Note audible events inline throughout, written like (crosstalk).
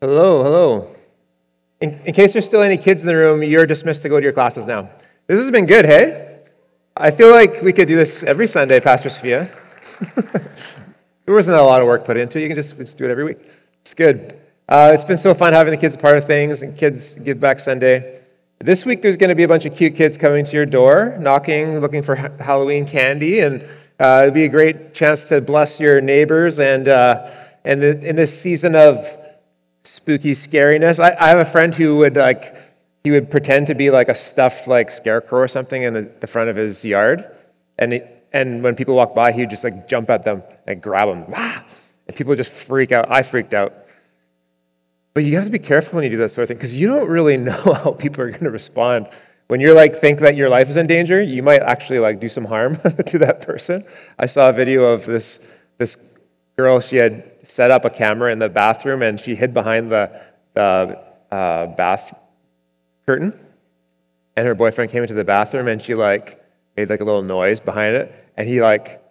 Hello, hello. In, in, case there's still any kids in the room, you're dismissed to go to your classes now. This has been good, hey? I feel like we could do this every Sunday, Pastor Sophia. (laughs) there wasn't a lot of work put into it. You can just, just do it every week. It's good. Uh, it's been so fun having the kids a part of things and kids give back Sunday. This week, there's going to be a bunch of cute kids coming to your door, knocking, looking for ha- Halloween candy, and uh, it'll be a great chance to bless your neighbors. And, uh, and the, in this season of spooky scariness, I, I, have a friend who would like he would pretend to be like a stuffed like scarecrow or something in the, the front of his yard, and and when people walk by, he would just like jump at them and grab them, ah! and people just freak out. I freaked out. But you have to be careful when you do that sort of thing because you don't really (laughs) know how people are going to respond. When you're like think that your life is in danger, you might actually like do some harm (laughs) to that person. I saw a video of this this girl. She had set up a camera in the bathroom and she hid behind the the uh, bath curtain. And her boyfriend came into the bathroom and she like made like a little noise behind it, and he like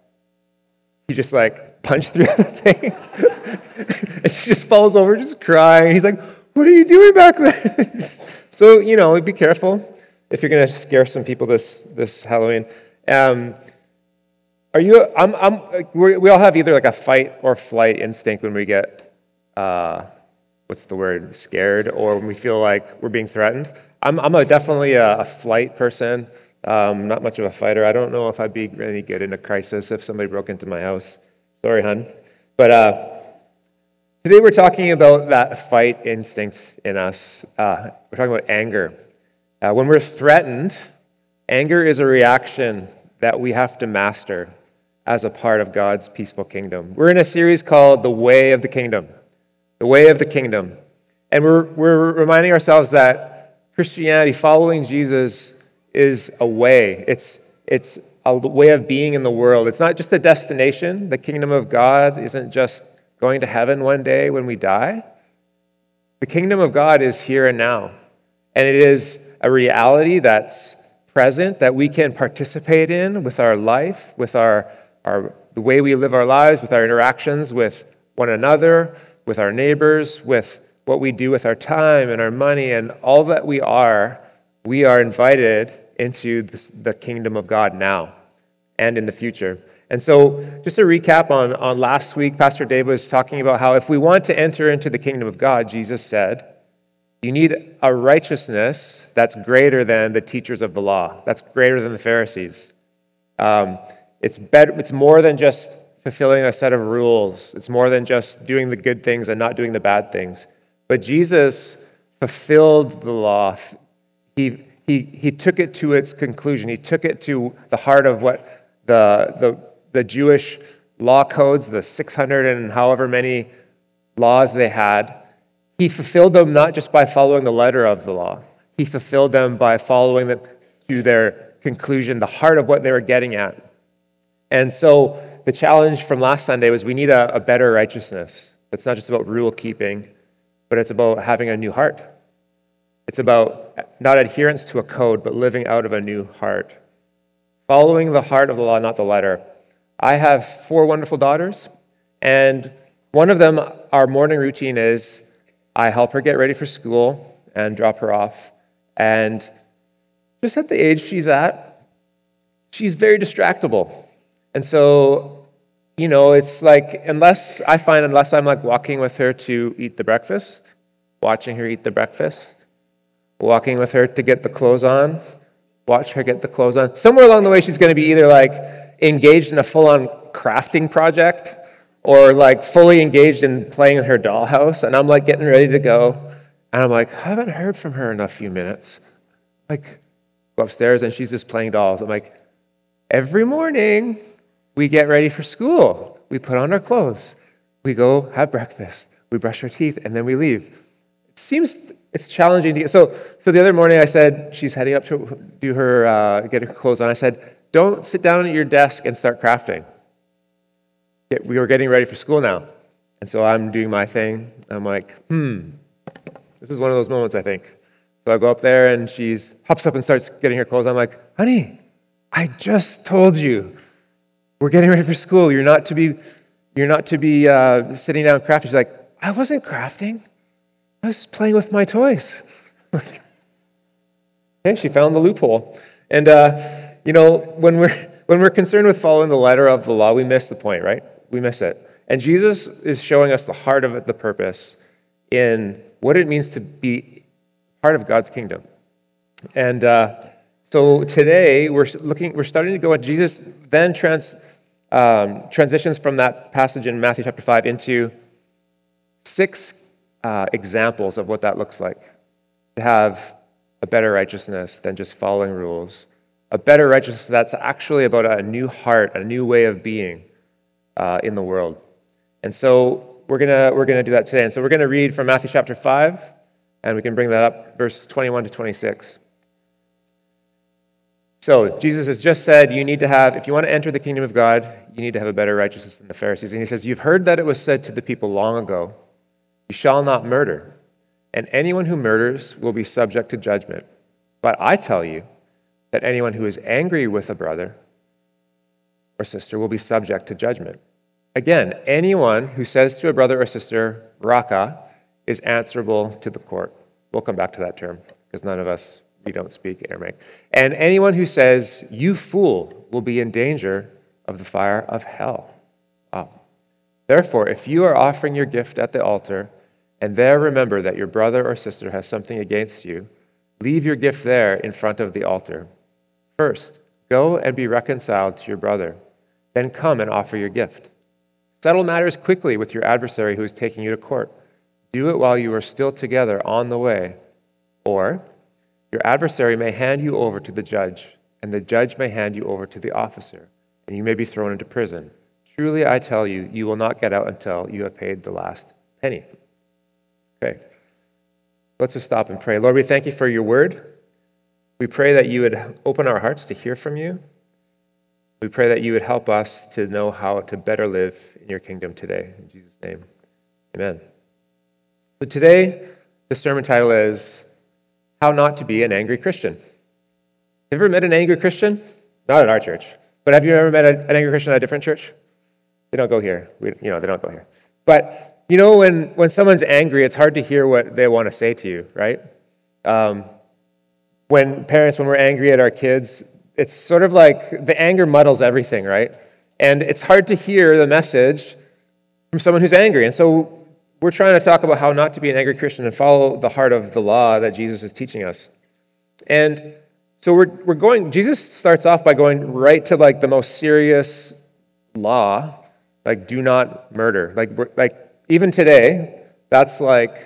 he just like punched through (laughs) the thing. (laughs) and she just falls over, just crying. He's like, What are you doing back there? (laughs) so, you know, be careful if you're going to scare some people this, this Halloween. Um, are you, I'm, I'm, we all have either like a fight or flight instinct when we get, uh, what's the word, scared, or when we feel like we're being threatened. I'm, I'm a, definitely a, a, flight person, um, not much of a fighter. I don't know if I'd be any good in a crisis if somebody broke into my house. Sorry, hun. But uh, Today we're talking about that fight instinct in us. Uh, we're talking about anger. Uh, when we're threatened, anger is a reaction that we have to master as a part of God's peaceful kingdom. We're in a series called The Way of the Kingdom. The Way of the Kingdom. And we're, we're reminding ourselves that Christianity, following Jesus, is a way. It's, it's a way of being in the world. It's not just a destination. The kingdom of God isn't just going to heaven one day when we die. The kingdom of God is here and now. And it is a reality that's present that we can participate in with our life, with our, our, the way we live our lives, with our interactions with one another, with our neighbors, with what we do with our time and our money and all that we are. We are invited into this, the kingdom of God now and in the future. And so, just a recap on, on last week, Pastor Dave was talking about how if we want to enter into the kingdom of God, Jesus said, you need a righteousness that's greater than the teachers of the law, that's greater than the Pharisees. Um, it's, better, it's more than just fulfilling a set of rules, it's more than just doing the good things and not doing the bad things. But Jesus fulfilled the law. He, he, he took it to its conclusion, he took it to the heart of what the, the the Jewish law codes, the 600 and however many laws they had, he fulfilled them not just by following the letter of the law, he fulfilled them by following them to their conclusion, the heart of what they were getting at. And so the challenge from last Sunday was we need a, a better righteousness. It's not just about rule keeping, but it's about having a new heart. It's about not adherence to a code, but living out of a new heart. Following the heart of the law, not the letter. I have four wonderful daughters, and one of them, our morning routine is I help her get ready for school and drop her off. And just at the age she's at, she's very distractible. And so, you know, it's like, unless I find, unless I'm like walking with her to eat the breakfast, watching her eat the breakfast, walking with her to get the clothes on, watch her get the clothes on, somewhere along the way, she's going to be either like, engaged in a full on crafting project or like fully engaged in playing in her dollhouse. And I'm like getting ready to go. And I'm like, I haven't heard from her in a few minutes. Like, go upstairs and she's just playing dolls. I'm like, every morning we get ready for school. We put on our clothes. We go have breakfast. We brush our teeth and then we leave. It seems it's challenging to get. So, so the other morning I said, she's heading up to do her, uh, get her clothes on. I said, don't sit down at your desk and start crafting. We were getting ready for school now. And so I'm doing my thing. I'm like, hmm, this is one of those moments, I think. So I go up there and she hops up and starts getting her clothes. I'm like, honey, I just told you we're getting ready for school. You're not to be, you're not to be uh, sitting down crafting. She's like, I wasn't crafting. I was playing with my toys. (laughs) okay, she found the loophole. And, uh, you know, when we're, when we're concerned with following the letter of the law, we miss the point, right? We miss it. And Jesus is showing us the heart of it, the purpose in what it means to be part of God's kingdom. And uh, so today we're looking, we're starting to go at Jesus then trans, um, transitions from that passage in Matthew chapter 5 into six uh, examples of what that looks like to have a better righteousness than just following rules, a better righteousness that's actually about a new heart, a new way of being uh, in the world. And so we're going we're gonna do that today. And so we're going to read from Matthew chapter 5, and we can bring that up, verse 21 to 26. So Jesus has just said you need to have, if you want to enter the kingdom of God, you need to have a better righteousness than the Pharisees. And he says, You've heard that it was said to the people long ago, You shall not murder, and anyone who murders will be subject to judgment. But I tell you that anyone who is angry with a brother or sister will be subject to judgment. Again, anyone who says to a brother or sister, Raca, is answerable to the court. We'll come back to that term because none of us we don't speak Aramaic. And anyone who says, You fool, will be in danger of the fire of hell. Oh. Therefore, if you are offering your gift at the altar, and there remember that your brother or sister has something against you, leave your gift there in front of the altar. First, go and be reconciled to your brother. Then come and offer your gift. Settle matters quickly with your adversary who is taking you to court. Do it while you are still together on the way. Or, your adversary may hand you over to the judge, and the judge may hand you over to the officer, and you may be thrown into prison. Truly, I tell you, you will not get out until you have paid the last penny. Okay. Let's just stop and pray. Lord, we thank you for your word. We pray that you would open our hearts to hear from you. We pray that you would help us to know how to better live in your kingdom today. In Jesus' name, amen. So today, the sermon title is how not to be an angry Christian. Have you ever met an angry Christian? Not at our church. But have you ever met an angry Christian at a different church? They don't go here. We, you know, they don't go here. But you know, when, when someone's angry, it's hard to hear what they want to say to you, right? Um, when parents, when we're angry at our kids, it's sort of like the anger muddles everything, right? And it's hard to hear the message from someone who's angry. And so we're trying to talk about how not to be an angry Christian and follow the heart of the law that Jesus is teaching us. And so we're, we're going, Jesus starts off by going right to like the most serious law, like do not murder. Like, like even today, that's like,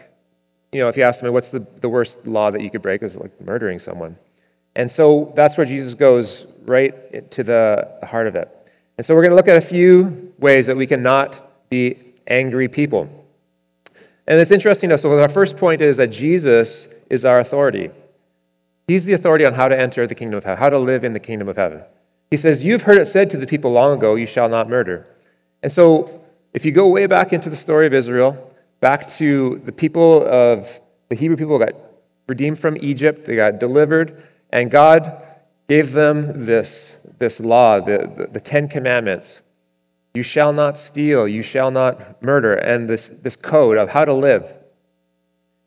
you know, if you ask me what's the, the worst law that you could break is like murdering someone. And so that's where Jesus goes right to the heart of it. And so we're going to look at a few ways that we can not be angry people. And it's interesting. So, our first point is that Jesus is our authority. He's the authority on how to enter the kingdom of heaven, how to live in the kingdom of heaven. He says, You've heard it said to the people long ago, you shall not murder. And so, if you go way back into the story of Israel, back to the people of the Hebrew people got redeemed from Egypt, they got delivered, and God gave them this, this law, the, the, the Ten Commandments. You shall not steal, you shall not murder, and this, this code of how to live.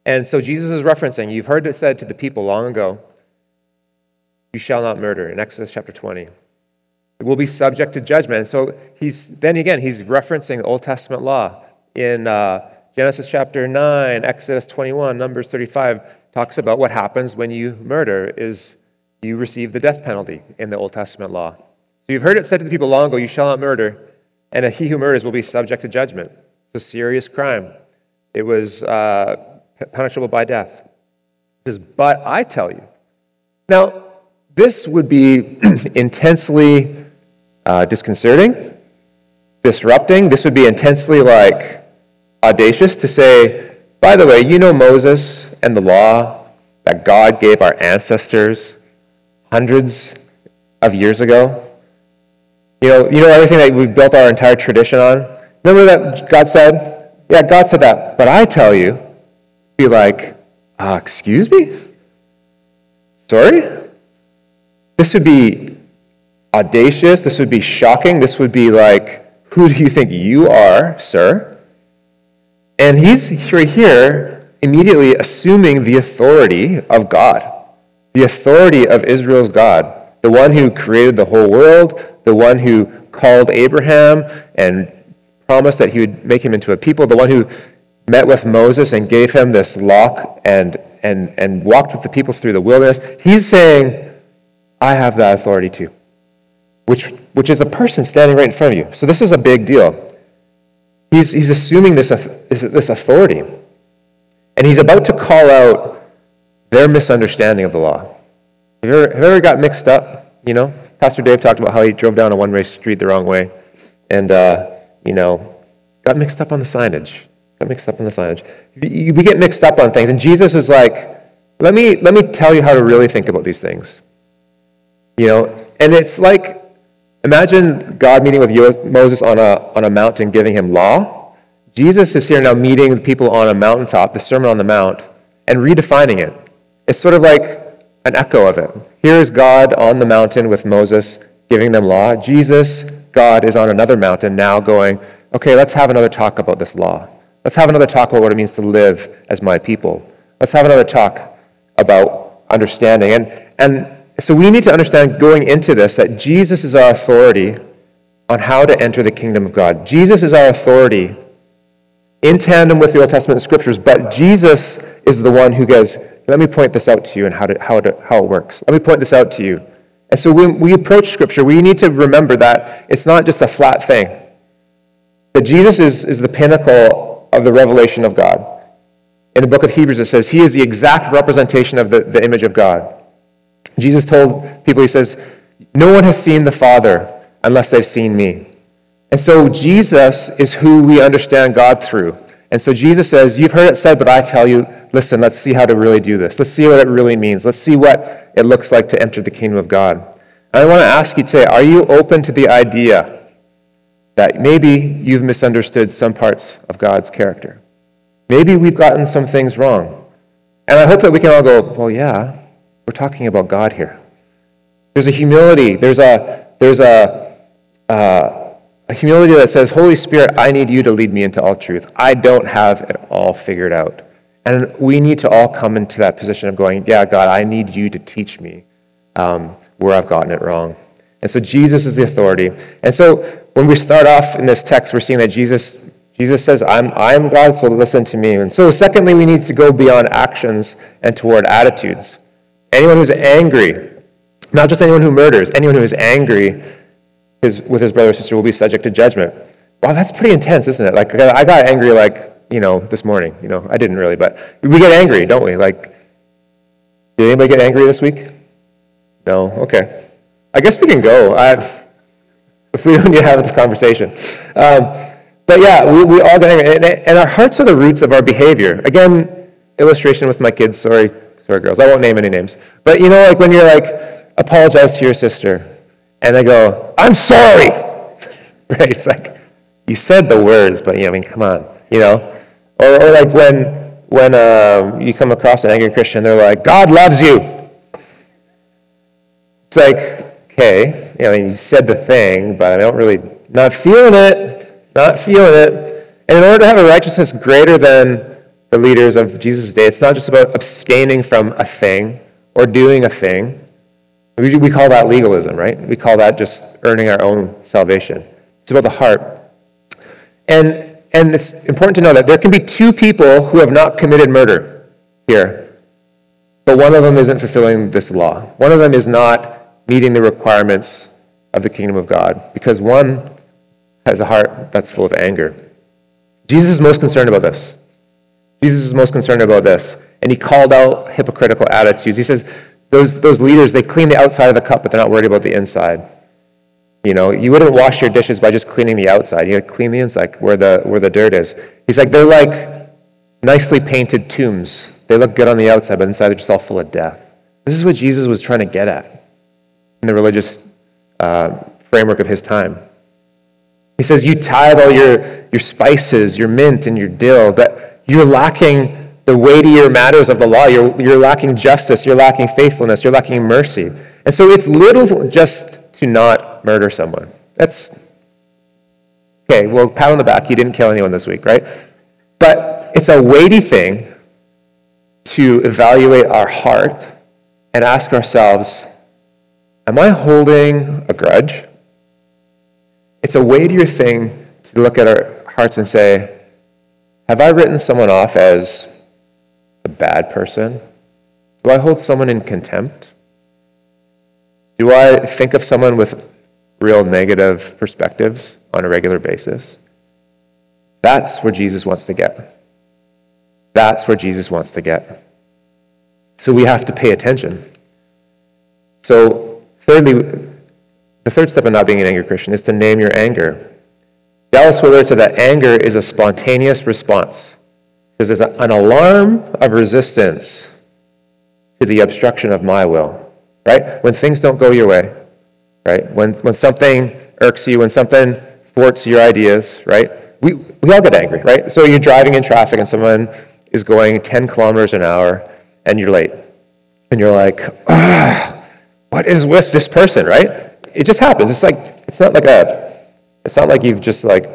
And so Jesus is referencing, you've heard it said to the people long ago, you shall not murder in Exodus chapter 20. It will be subject to judgment. And so he's then again, he's referencing the Old Testament law in uh, Genesis chapter 9, Exodus 21, Numbers 35 talks about what happens when you murder is you receive the death penalty in the Old Testament law. So you've heard it said to the people long ago, you shall not murder and he who murders will be subject to judgment. It's a serious crime. It was uh, punishable by death. Says, But I tell you. Now, this would be (clears throat) intensely uh, disconcerting, disrupting. This would be intensely like audacious to say, by the way, you know Moses and the law that God gave our ancestors hundreds of years ago? You know, you know everything that we've built our entire tradition on? Remember that God said? Yeah, God said that. But I tell you, be like, uh, excuse me? Sorry? This would be audacious. This would be shocking. This would be like, who do you think you are, sir? And he's right here immediately assuming the authority of God, the authority of Israel's God, the one who created the whole world, the one who called Abraham and promised that he would make him into a people, the one who met with Moses and gave him this law and, and, and walked with the people through the wilderness. He's saying, I have that authority too, which, which is a person standing right in front of you. So this is a big deal. He's, he's assuming this, this, this authority. And he's about to call out their misunderstanding of the law. Have you ever, have you ever got mixed up? You know, Pastor Dave talked about how he drove down a one-way street the wrong way, and uh, you know, got mixed up on the signage. Got mixed up on the signage. We get mixed up on things, and Jesus was like, "Let me let me tell you how to really think about these things." You know, and it's like, imagine God meeting with Moses on a on a mountain, giving him law. Jesus is here now meeting people on a mountaintop, the Sermon on the Mount, and redefining it. It's sort of like an echo of it. Here is God on the mountain with Moses giving them law. Jesus, God, is on another mountain now going, okay, let's have another talk about this law. Let's have another talk about what it means to live as my people. Let's have another talk about understanding. And, and so we need to understand going into this that Jesus is our authority on how to enter the kingdom of God. Jesus is our authority in tandem with the Old Testament scriptures, but Jesus is the one who goes, let me point this out to you and how, to, how, to, how it works. Let me point this out to you. And so when we approach Scripture, we need to remember that it's not just a flat thing. That Jesus is, is the pinnacle of the revelation of God. In the book of Hebrews, it says, He is the exact representation of the, the image of God. Jesus told people, He says, No one has seen the Father unless they've seen me. And so Jesus is who we understand God through. And so Jesus says, You've heard it said, but I tell you, listen, let's see how to really do this. Let's see what it really means. Let's see what it looks like to enter the kingdom of God. And I want to ask you today are you open to the idea that maybe you've misunderstood some parts of God's character? Maybe we've gotten some things wrong. And I hope that we can all go, well, yeah, we're talking about God here. There's a humility, there's a, there's a, uh, a humility that says, Holy Spirit, I need you to lead me into all truth. I don't have it all figured out. And we need to all come into that position of going, Yeah, God, I need you to teach me um, where I've gotten it wrong. And so Jesus is the authority. And so when we start off in this text, we're seeing that Jesus, Jesus says, I'm, I'm God, so listen to me. And so, secondly, we need to go beyond actions and toward attitudes. Anyone who's angry, not just anyone who murders, anyone who is angry with his brother or sister will be subject to judgment. Wow, that's pretty intense, isn't it? Like, I got angry, like, you know, this morning. You know, I didn't really, but we get angry, don't we? Like, did anybody get angry this week? No? Okay. I guess we can go. I, if (laughs) we don't need to have this conversation. Um, but yeah, we, we all get angry. And, and our hearts are the roots of our behavior. Again, illustration with my kids. Sorry, sorry, girls. I won't name any names. But you know, like when you're like, apologize to your sister and they go, I'm sorry. (laughs) right? It's like, you said the words, but yeah, I mean, come on, you know? Or, or like when, when uh, you come across an angry Christian, they're like, God loves you. It's like, okay, you know, I mean, you said the thing, but I don't really, not feeling it, not feeling it. And in order to have a righteousness greater than the leaders of Jesus' day, it's not just about abstaining from a thing or doing a thing we, we call that legalism, right? We call that just earning our own salvation. It's about the heart. And, and it's important to know that there can be two people who have not committed murder here, but one of them isn't fulfilling this law. One of them is not meeting the requirements of the kingdom of God because one has a heart that's full of anger. Jesus is most concerned about this. Jesus is most concerned about this. And he called out hypocritical attitudes. He says, those, those leaders, they clean the outside of the cup, but they're not worried about the inside. You know, you wouldn't wash your dishes by just cleaning the outside. You got to clean the inside where the, where the dirt is. He's like, they're like nicely painted tombs. They look good on the outside, but inside they're just all full of death. This is what Jesus was trying to get at in the religious uh, framework of his time. He says, You tithe all your, your spices, your mint, and your dill, but you're lacking the weightier matters of the law. You're, you're lacking justice, you're lacking faithfulness, you're lacking mercy. And so it's little just to not murder someone. That's okay, well, pat on the back, you didn't kill anyone this week, right? But it's a weighty thing to evaluate our heart and ask ourselves Am I holding a grudge? It's a weightier thing to look at our hearts and say, Have I written someone off as a bad person? Do I hold someone in contempt? Do I think of someone with real negative perspectives on a regular basis? That's where Jesus wants to get. That's where Jesus wants to get. So we have to pay attention. So, thirdly, the third step of not being an angry Christian is to name your anger. Dallas Willard said that anger is a spontaneous response. He says it's an alarm of resistance to the obstruction of my will. Right? When things don't go your way, right? When, when something irks you, when something thwarts your ideas, right? We, we all get angry, right? So you're driving in traffic and someone is going 10 kilometers an hour and you're late. And you're like, what is with this person, right? It just happens. It's like, it's not like a, it's not like you've just like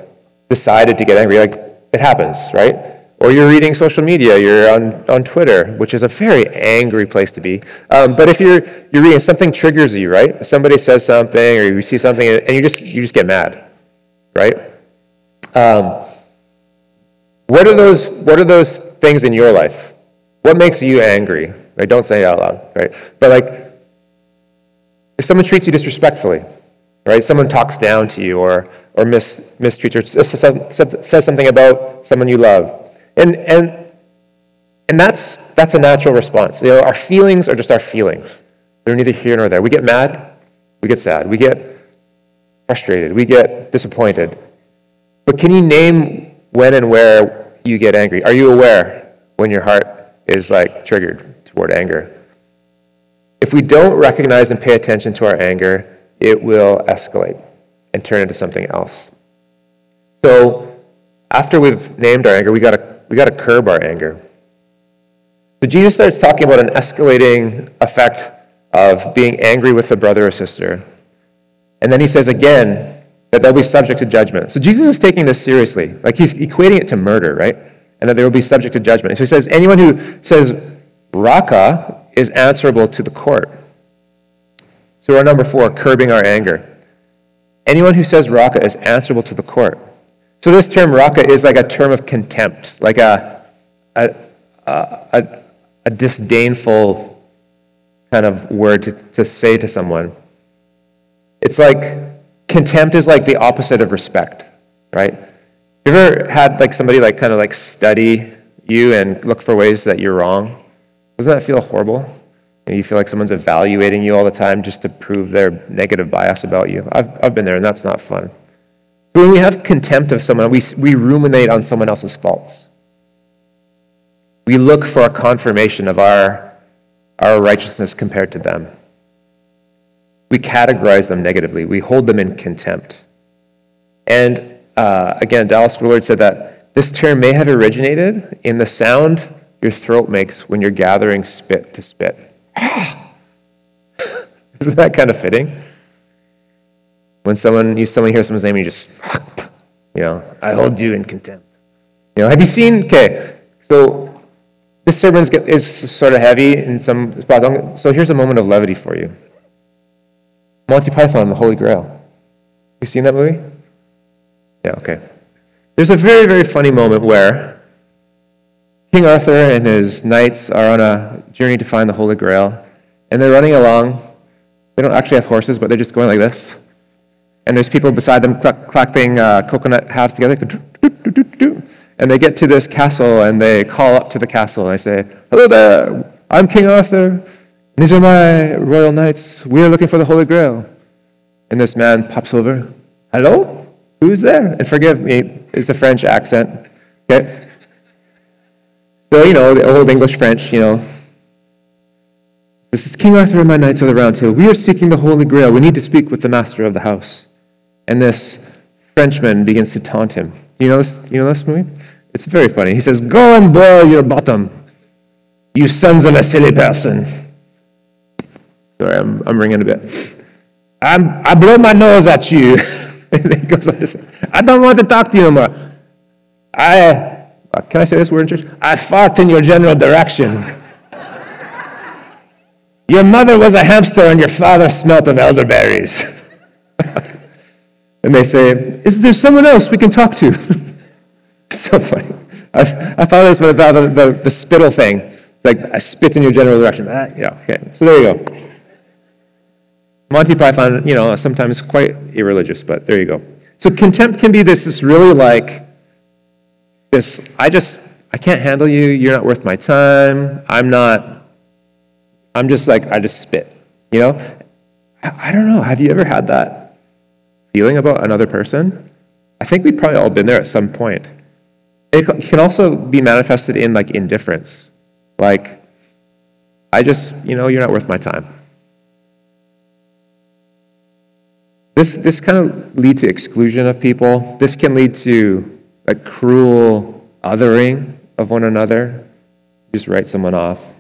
decided to get angry. Like, it happens, right? Or you're reading social media, you're on, on Twitter, which is a very angry place to be. Um, but if you're, you're reading, something triggers you, right? Somebody says something or you see something and you just, you just get mad, right? Um, what are those, what are those things in your life? What makes you angry? Right? Don't say it out loud, right? But like, if someone treats you disrespectfully, right? Someone talks down to you or, or mis, mistreats or says something about someone you love. And, and, and that's, that's a natural response. You know, our feelings are just our feelings. They're neither here nor there. We get mad, we get sad, we get frustrated, we get disappointed. But can you name when and where you get angry? Are you aware when your heart is like triggered toward anger? If we don't recognize and pay attention to our anger, it will escalate and turn into something else. So after we've named our anger, we gotta we gotta curb our anger. So Jesus starts talking about an escalating effect of being angry with a brother or sister. And then he says again that they'll be subject to judgment. So Jesus is taking this seriously. Like he's equating it to murder, right? And that they will be subject to judgment. so he says anyone who says Raca is answerable to the court. So our number four, curbing our anger. Anyone who says Raca is answerable to the court. So this term Raca is like a term of contempt, like a, a, a, a disdainful kind of word to, to say to someone. It's like contempt is like the opposite of respect, right? You ever had like somebody like kind of like study you and look for ways that you're wrong? Doesn't that feel horrible? And you feel like someone's evaluating you all the time just to prove their negative bias about you. I've, I've been there, and that's not fun. When we have contempt of someone, we, we ruminate on someone else's faults. We look for a confirmation of our, our righteousness compared to them. We categorize them negatively. We hold them in contempt. And uh, again, Dallas Willard said that this term may have originated in the sound your throat makes when you're gathering spit to spit. (laughs) Isn't that kind of fitting? When someone you suddenly hear someone's name and you just, (laughs) you know, I hold you in contempt. You know, have you seen? Okay, so this sermon is sort of heavy in some spots. So here's a moment of levity for you. Monty Python and the Holy Grail. You seen that movie? Yeah. Okay. There's a very very funny moment where King Arthur and his knights are on a journey to find the Holy Grail, and they're running along. They don't actually have horses, but they're just going like this and there's people beside them clapping uh, coconut halves together. And they get to this castle and they call up to the castle and they say, Hello there, I'm King Arthur. These are my royal knights. We are looking for the Holy Grail. And this man pops over. Hello? Who's there? And forgive me, it's a French accent. Okay? So, you know, the old English French, you know. This is King Arthur and my knights of the Round Table. We are seeking the Holy Grail. We need to speak with the master of the house. And this Frenchman begins to taunt him. You know this, you know this movie? It's very funny. He says, Go and boil your bottom, you sons of a silly person. Sorry, I'm, I'm ringing a bit. I'm, I blow my nose at you. (laughs) and he goes on to say, I don't want to talk to you anymore. I, uh, can I say this word in church? I fart in your general direction. Your mother was a hamster and your father smelt of elderberries. (laughs) and they say, Is there someone else we can talk to? (laughs) so funny. I, I thought it was about the, the, the, spittle thing. It's like, I spit in your general direction. Ah, yeah, okay. So there you go. Monty Python, you know, sometimes quite irreligious, but there you go. So contempt can be this, this really like, this, I just, I can't handle you. You're not worth my time. I'm not, I'm just like, I just spit, you know? I, I don't know. Have you ever had that feeling about another person? I think we've probably all been there at some point. It can also be manifested in like indifference. Like, I just, you know, you're not worth my time. This, this kind of lead to exclusion of people. This can lead to a cruel othering of one another. Just write someone off.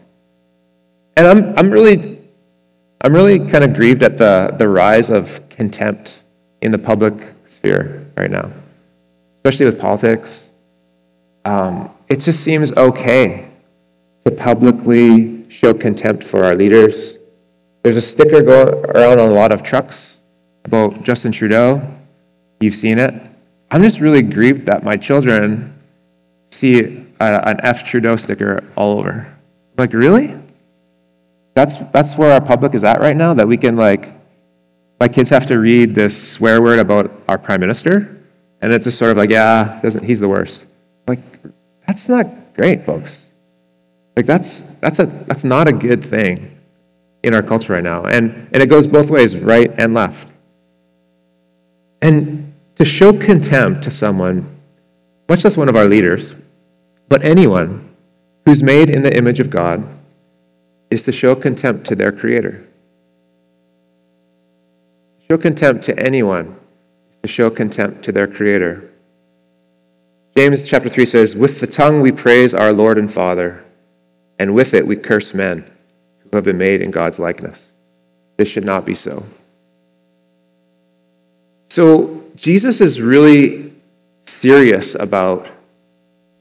And I'm, I'm really, I'm really kind of grieved at the, the rise of contempt in the public sphere right now, especially with politics. Um, it just seems okay to publicly show contempt for our leaders. There's a sticker going around on a lot of trucks about Justin Trudeau. You've seen it. I'm just really grieved that my children see a, an F Trudeau sticker all over. Like, really? That's, that's where our public is at right now, that we can, like, my kids have to read this swear word about our prime minister, and it's just sort of like, yeah, he's the worst. Like, that's not great, folks. Like, that's, that's, a, that's not a good thing in our culture right now. And, and it goes both ways, right and left. And to show contempt to someone, much less one of our leaders, but anyone who's made in the image of God, is to show contempt to their Creator. Show contempt to anyone is to show contempt to their Creator. James chapter 3 says, With the tongue we praise our Lord and Father, and with it we curse men who have been made in God's likeness. This should not be so. So Jesus is really serious about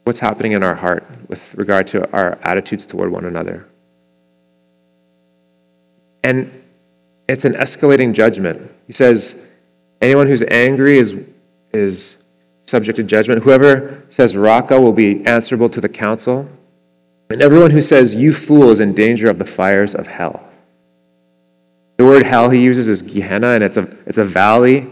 what's happening in our heart with regard to our attitudes toward one another. And it's an escalating judgment. He says, anyone who's angry is, is subject to judgment. Whoever says Raca will be answerable to the council. And everyone who says, you fool, is in danger of the fires of hell. The word hell he uses is Gehenna, and it's a, it's a valley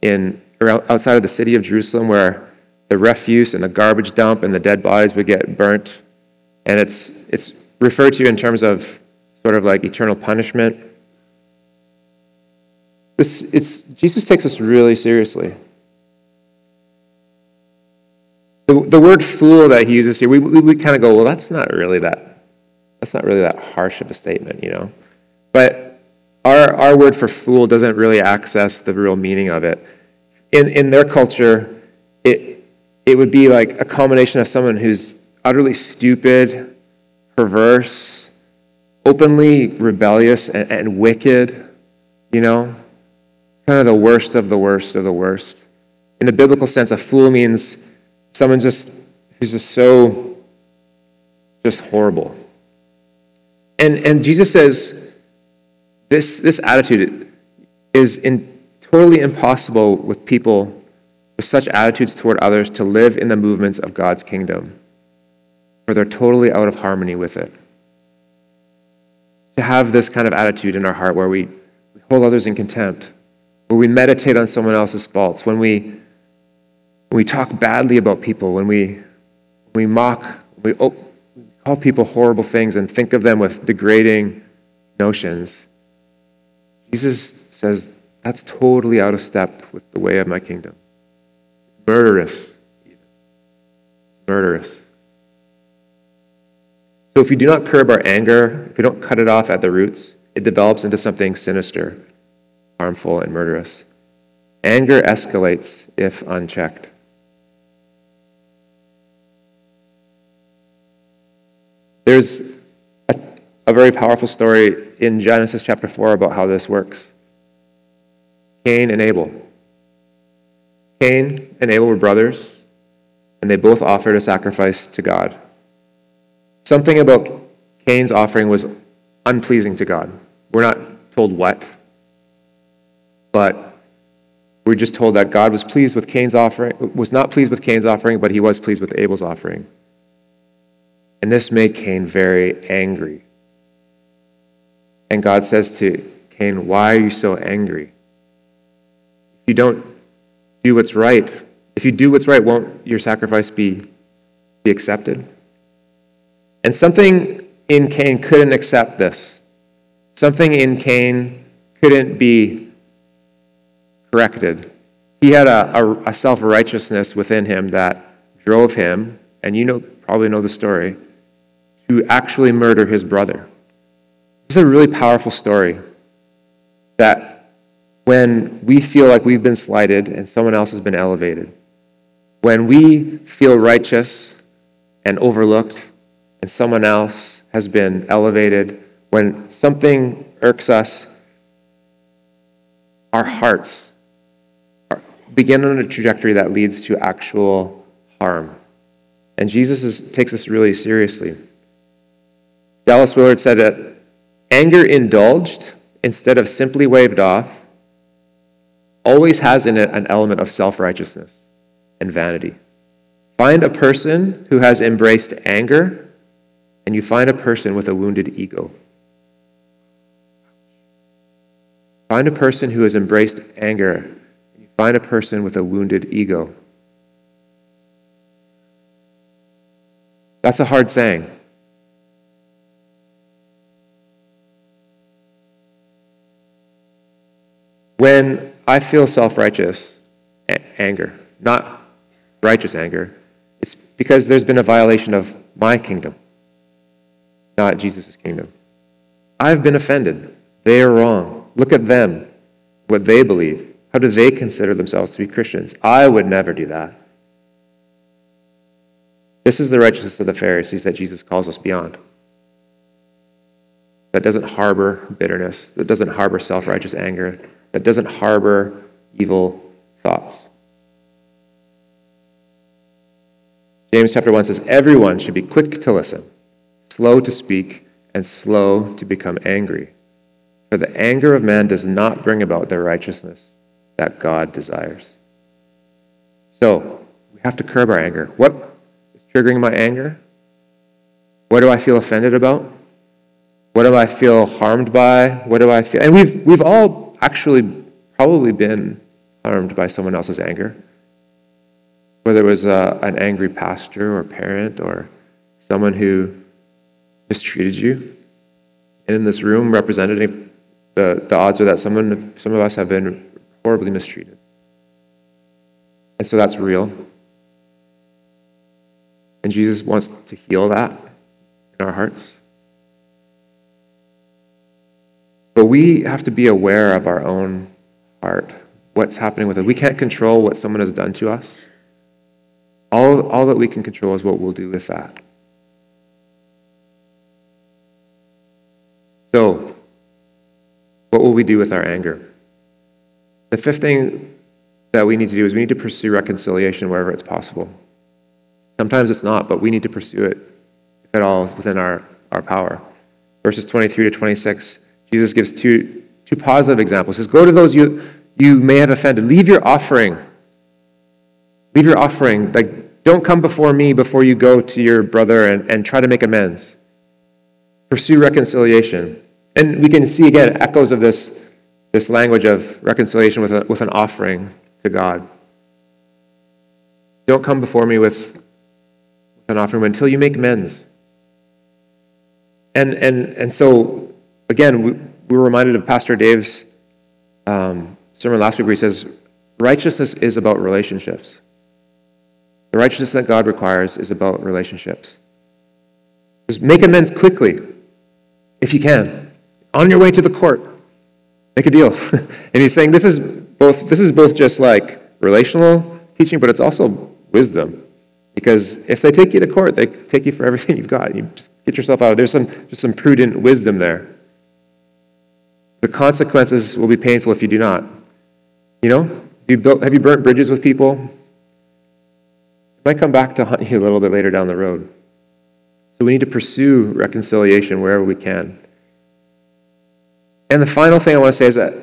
in outside of the city of Jerusalem where the refuse and the garbage dump and the dead bodies would get burnt. And it's, it's referred to in terms of sort of like eternal punishment. It's, Jesus takes us really seriously. The, the word fool that he uses here, we, we, we kind of go, well, that's not really that, that's not really that harsh of a statement, you know? But our, our word for fool doesn't really access the real meaning of it in, in their culture, it, it would be like a combination of someone who's utterly stupid, perverse, openly rebellious, and, and wicked, you know? Kind of the worst of the worst of the worst. In the biblical sense, a fool means someone just who's just so just horrible. And, and Jesus says this, this attitude is in totally impossible with people with such attitudes toward others to live in the movements of God's kingdom, for they're totally out of harmony with it. To have this kind of attitude in our heart where we, we hold others in contempt, where we meditate on someone else's faults, when we, when we talk badly about people, when we, we mock, oh, we call people horrible things and think of them with degrading notions. Jesus says that's totally out of step with the way of my kingdom. It's murderous, even. It's murderous. So if we do not curb our anger, if we don't cut it off at the roots, it develops into something sinister, harmful, and murderous. Anger escalates if unchecked. There's a, a, very powerful story in Genesis chapter 4 about how this works. Cain and Abel. Cain and Abel were brothers, and they both offered a sacrifice to God. Something about Cain's offering was unpleasing to God. We're not told what, but we're just told that God was pleased with Cain's offering, was not pleased with Cain's offering, but he was pleased with Abel's offering. And this made Cain very angry. And God says to Cain, Why are you so angry? If you don't do what's right, if you do what's right, won't your sacrifice be, be accepted? And something in Cain couldn't accept this. Something in Cain couldn't be corrected. He had a, a, a self righteousness within him that drove him, and you know, probably know the story, to actually murder his brother. This is a really powerful story that when we feel like we've been slighted and someone else has been elevated, when we feel righteous and overlooked and someone else has been elevated, when something irks us, our hearts begin on a trajectory that leads to actual harm. And Jesus is, takes this really seriously. Dallas Willard said that anger indulged instead of simply waved off always has in it an element of self righteousness and vanity. Find a person who has embraced anger, and you find a person with a wounded ego. Find a person who has embraced anger, find a person with a wounded ego. That's a hard saying. When I feel self righteous anger, not righteous anger, it's because there's been a violation of my kingdom, not Jesus' kingdom. I've been offended. They are wrong. Look at them, what they believe. How do they consider themselves to be Christians? I would never do that. This is the righteousness of the Pharisees that Jesus calls us beyond. That doesn't harbor bitterness, that doesn't harbor self righteous anger, that doesn't harbor evil thoughts. James chapter 1 says, Everyone should be quick to listen, slow to speak, and slow to become angry. For the anger of man does not bring about their righteousness that God desires. So, we have to curb our anger. What is triggering my anger? What do I feel offended about? What do I feel harmed by? What do I feel? And we've, we've all actually probably been harmed by someone else's anger. Whether it was uh, an angry pastor or parent or someone who mistreated you. And in this room, representing the, the odds are that someone, some of us have been horribly mistreated. And so that's real. And Jesus wants to heal that in our hearts. But we have to be aware of our own heart, what's happening with it. We can't control what someone has done to us. All, all that we can control is what we'll do with that. So, what will we do with our anger? The fifth thing that we need to do is we need to pursue reconciliation wherever it's possible. Sometimes it's not, but we need to pursue it, if at all, within our, our power. Verses 23 to 26 Jesus gives two, two positive examples. He says, Go to those you, you may have offended. Leave your offering. Leave your offering. Like, don't come before me before you go to your brother and, and try to make amends. Pursue reconciliation. And we can see again echoes of this, this language of reconciliation with, a, with an offering to God. Don't come before me with, an offering until you make amends. And, and, and so again, we, we were reminded of Pastor Dave's um, sermon last week where he says, righteousness is about relationships. The righteousness that God requires is about relationships. Just make amends quickly, if you can. On your way to the court, make a deal. (laughs) and he's saying this is both this is both just like relational teaching, but it's also wisdom. Because if they take you to court, they take you for everything (laughs) you've got. You just get yourself out. There's some just some prudent wisdom there. The consequences will be painful if you do not. You know, have you, built, have you burnt bridges with people? It might come back to haunt you a little bit later down the road. So we need to pursue reconciliation wherever we can. And the final thing I want to say is that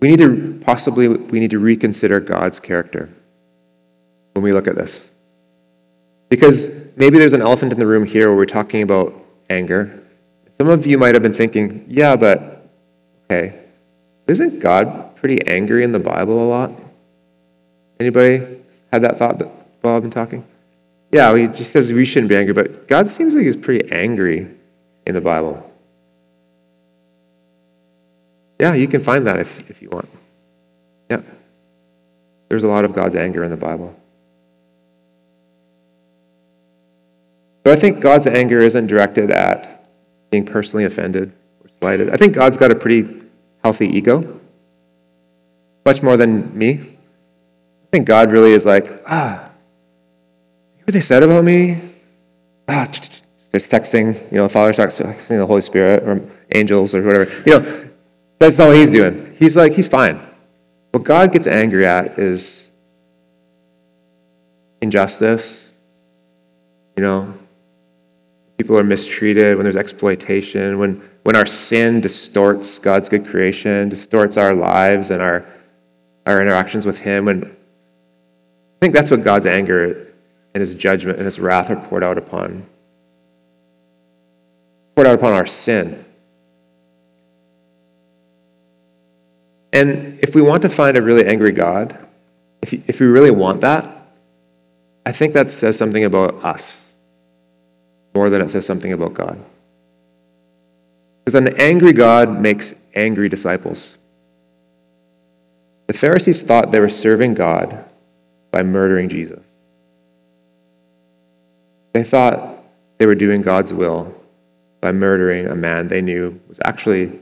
we need to possibly we need to reconsider God's character when we look at this. Because maybe there's an elephant in the room here where we're talking about anger. Some of you might have been thinking, yeah, but okay, isn't God pretty angry in the Bible a lot? Anybody had that thought while I've been talking? Yeah, he just says we shouldn't be angry, but God seems like he's pretty angry in the Bible. Yeah, you can find that if, if you want. Yeah. There's a lot of God's anger in the Bible. But I think God's anger isn't directed at being personally offended or slighted. I think God's got a pretty healthy ego, much more than me. I think God really is like, ah, what they said about me? Ah, just texting, you know, the Father starts texting the Holy Spirit or angels or whatever. You know, that's not what he's doing. He's like, he's fine. What God gets angry at is injustice, you know, people are mistreated, when there's exploitation, when, when our sin distorts God's good creation, distorts our lives and our, our interactions with Him. And I think that's what God's anger and His judgment and His wrath are poured out upon. Poured out upon our sin. And if we want to find a really angry God, if, if we really want that, I think that says something about us more than it says something about God. Because an angry God makes angry disciples. The Pharisees thought they were serving God by murdering Jesus. They thought they were doing God's will by murdering a man they knew was actually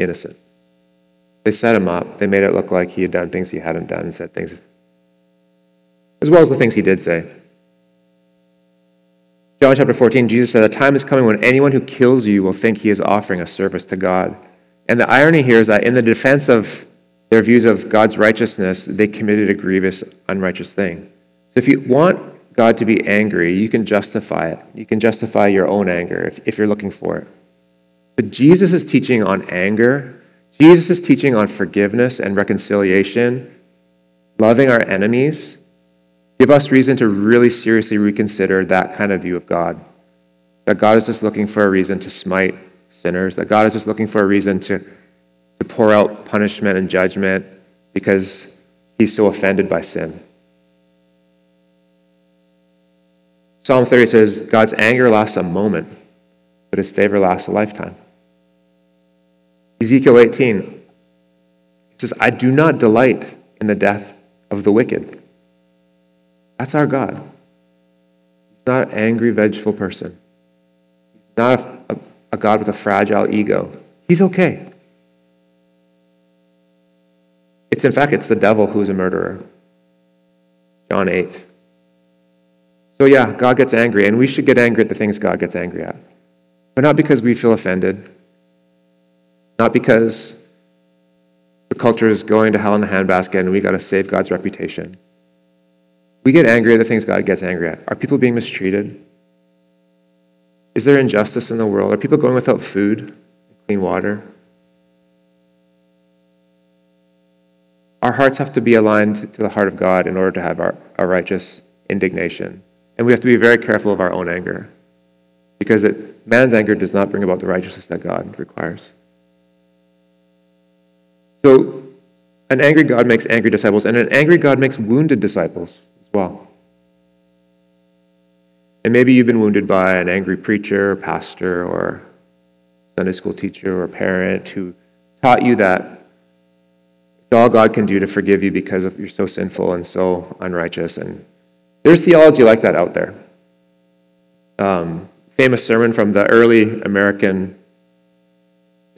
innocent. They set him up. They made it look like he had done things he hadn't done and said things, as well as the things he did say. John chapter 14, Jesus said, The time is coming when anyone who kills you will think he is offering a service to God. And the irony here is that in the defense of their views of God's righteousness, they committed a grievous, unrighteous thing. So if you want God to be angry, you can justify it. You can justify your own anger if, if you're looking for it. But Jesus is teaching on anger, Jesus is teaching on forgiveness and reconciliation, loving our enemies. Give us reason to really seriously reconsider that kind of view of God. That God is just looking for a reason to smite sinners, that God is just looking for a reason to, to pour out punishment and judgment because he's so offended by sin. Psalm 30 says, God's anger lasts a moment, his favor lasts a lifetime. Ezekiel 18 it says, I do not delight in the death of the wicked. That's our God. He's not an angry, vengeful person. He's not a, a, a God with a fragile ego. He's okay. It's in fact, it's the devil who's a murderer. John 8. So, yeah, God gets angry, and we should get angry at the things God gets angry at. But not because we feel offended, not because the culture is going to hell in the handbasket and we got to save God's reputation. We get angry at the things God gets angry at. Are people being mistreated? Is there injustice in the world? Are people going without food, clean water? Our hearts have to be aligned to the heart of God in order to have our, our righteous indignation. And we have to be very careful of our own anger because it, man's anger does not bring about the righteousness that God requires. So, an angry God makes angry disciples, and an angry God makes wounded disciples as well. And maybe you've been wounded by an angry preacher, or pastor, or Sunday school teacher, or parent who taught you that it's all God can do to forgive you because you're so sinful and so unrighteous. And there's theology like that out there. Um, famous sermon from the early American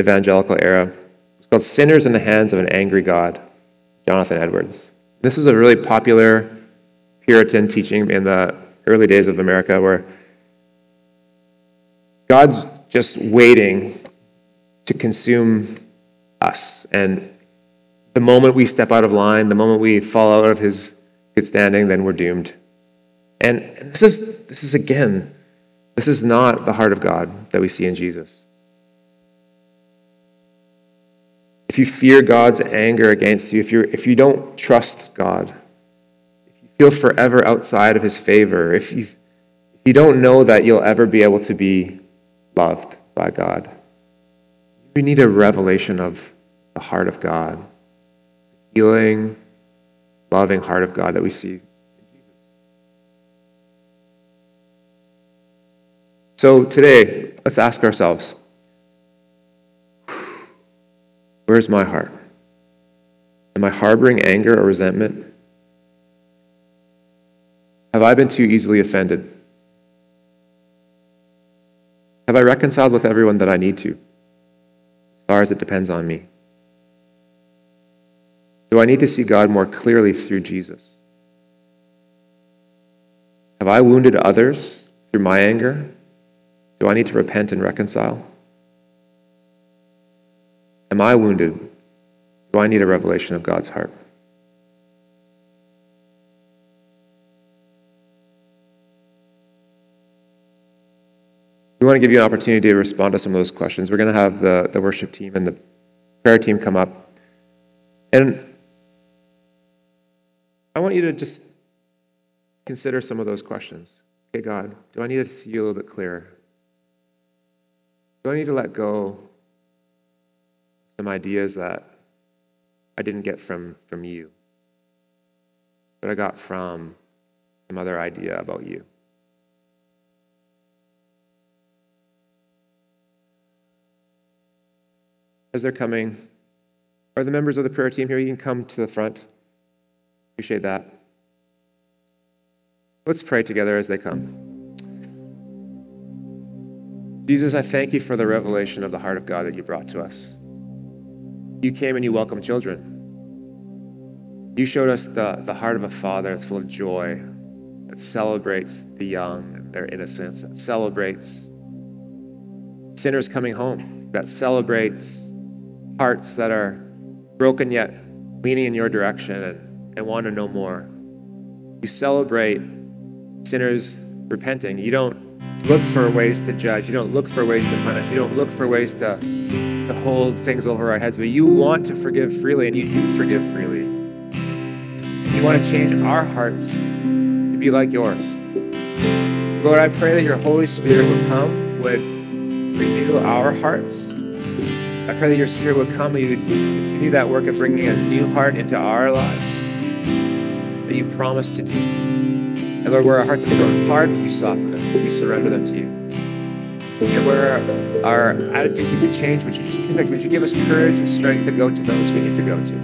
evangelical era called Sinners in the Hands of an Angry God, Jonathan Edwards. This was a really popular Puritan teaching in the early days of America where God's just waiting to consume us. And the moment we step out of line, the moment we fall out of his good standing, then we're doomed. And, and this is this is again, this is not the heart of God that we see in Jesus. If you fear God's anger against you, if, you if you don't trust God, if you feel forever outside of his favor, if you, if you don't know that you'll ever be able to be loved by God, you need a revelation of the heart of God, the healing, loving heart of God that we see So today, let's ask ourselves where's my heart? Am I harboring anger or resentment? Have I been too easily offended? Have I reconciled with everyone that I need to, as far as it depends on me? Do I need to see God more clearly through Jesus? Have I wounded others through my anger? Do I need to repent and reconcile? Am I wounded? Do I need a revelation of God's heart? We want to give you an opportunity to respond to some of those questions. We're going to have the, the worship team and the prayer team come up. And I want you to just consider some of those questions. Okay, God, do I need to see you a little bit clearer? Do I need to let go some ideas that I didn't get from, from you, but I got from some other idea about you? As they're coming, are the members of the prayer team here? You can come to the front. Appreciate that. Let's pray together as they come. Jesus, I thank you for the revelation of the heart of God that you brought to us. You came and you welcomed children. You showed us the, the heart of a father that's full of joy, that celebrates the young and their innocence, that celebrates sinners coming home, that celebrates hearts that are broken yet leaning in your direction and, and want to know more. You celebrate sinners repenting. You don't look for ways to judge. You don't look for ways to punish. You don't look for ways to, to hold things over our heads. But you want to forgive freely, and you do forgive freely. You want to change our hearts to be like yours. Lord, I pray that your Holy Spirit would come, would renew our hearts. I pray that your Spirit would come and you would continue that work of bringing a new heart into our lives that you promised to do. And Lord, where our hearts have grown hard, we soften we surrender them to you. And where our, attitudes need to change, would you just connect? Would you give us courage and strength to go to those we need to go to?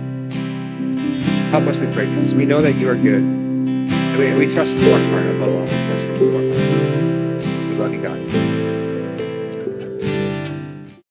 Help us, we pray, because we know that you are good. And we, we trust your heart above all. We trust your heart. We love you, God.